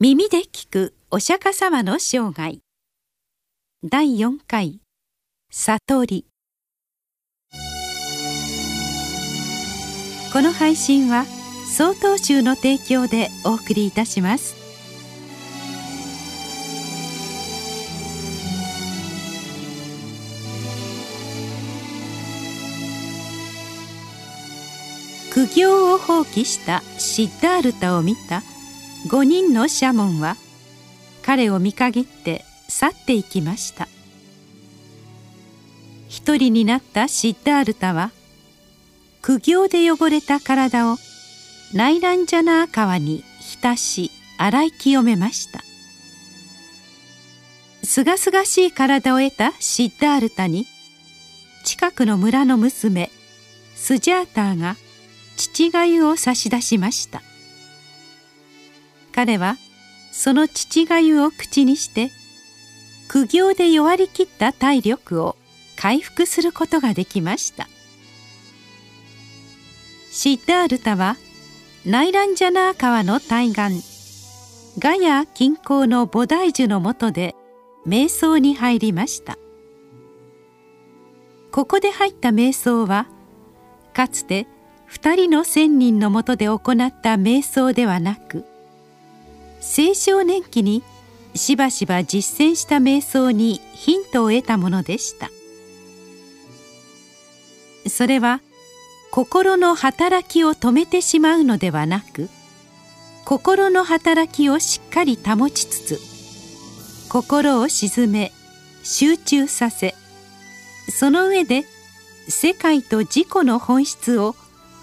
耳で聞くお釈迦様の生涯。第4回。悟り。この配信は曹洞宗の提供でお送りいたします。苦行を放棄したシッダールタを見た5人のシャモンは彼を見限って去っていきました。一人になったシッダールタは苦行で汚れた体をナイランジャナー川に浸し洗い清めました。すがすがしい体を得たシッダールタに近くの村の娘スジャーターが父がゆを差し出しました。彼はその父がゆを口にして苦行で弱りきった体力を回復することができました。シッダールタはナイランジャナー川の対岸ガヤ近郊の菩提樹の下で瞑想に入りました。ここで入った瞑想はかつて二人の仙人のもとで行った瞑想ではなく青少年期にしばしば実践した瞑想にヒントを得たものでした。それは心の働きを止めてしまうのではなく心の働きをしっかり保ちつつ心を鎮め集中させその上で世界と自己の本質を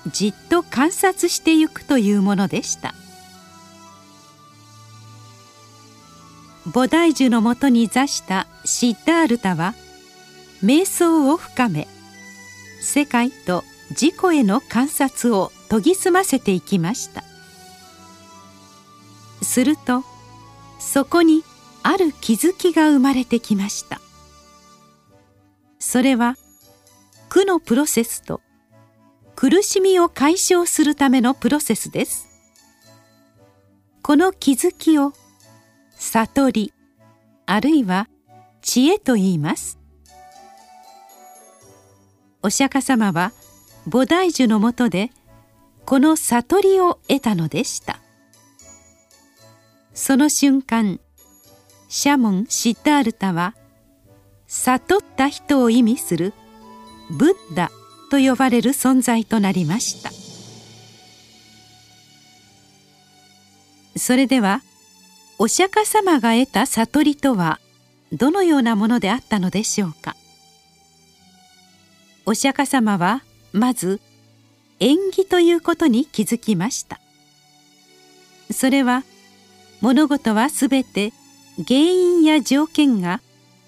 じっと観察してゆくというものでした。菩提樹のもとに座したシッダールタは瞑想を深め世界と自己への観察を研ぎ澄ませていきました。するとそこにある気づきが生まれてきました。それは苦のプロセスと苦しみを解消するためのプロセスです。この気づきを悟りあるいは知恵と言います。お釈迦様は菩提樹のもとでこの悟りを得たのでした。その瞬間シャモン・シッダールタは悟った人を意味するブッダと呼ばれる存在となりました。それではお釈迦様が得た悟りとはどのようなものであったのでしょうか？お釈迦様はまず縁起ということに気づきました。それは物事はすべて原因や条件が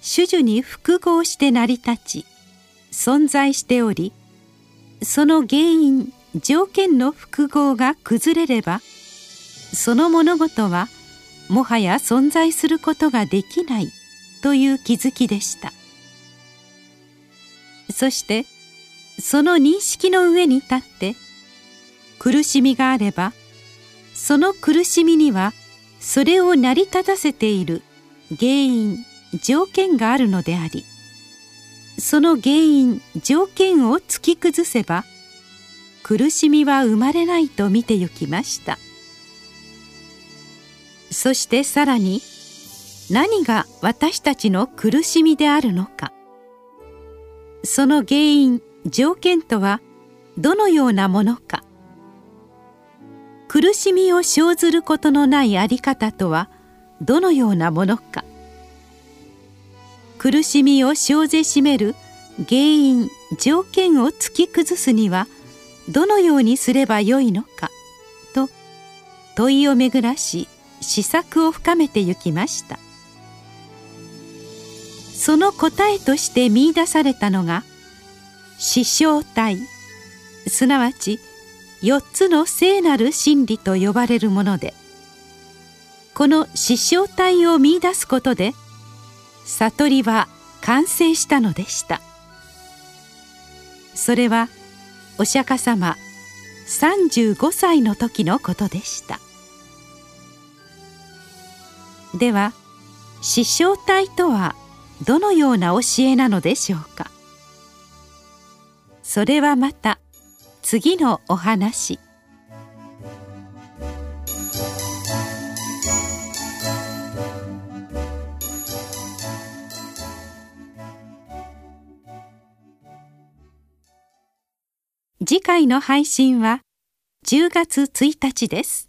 種々に複合して成り立ち存在しておりその原因条件の複合が崩れればその物事はもはや存在することができないという気づきでした。そしてその認識の上に立って苦しみがあればその苦しみにはそれを成り立たせている原因条件があるのでありその原因条件を突き崩せば苦しみは生まれないと見てゆきました。そしてさらに何が私たちの苦しみであるのか。その原因条件とはどのようなものか。苦しみを生ずることのないあり方とはどのようなものか。苦しみを生ぜしめる原因条件を突き崩すにはどのようにすればよいのか。と問いを巡らし試作を深めてゆきました。その答えとして見いだされたのが師匠体すなわち4つの聖なる真理と呼ばれるものでこの師匠体を見いだすことで悟りは完成したのでした。それはお釈迦様35歳の時のことでした。では死生体とはどのような教えなのでしょうか？それはまた次のお話次回の配信は10月1日です。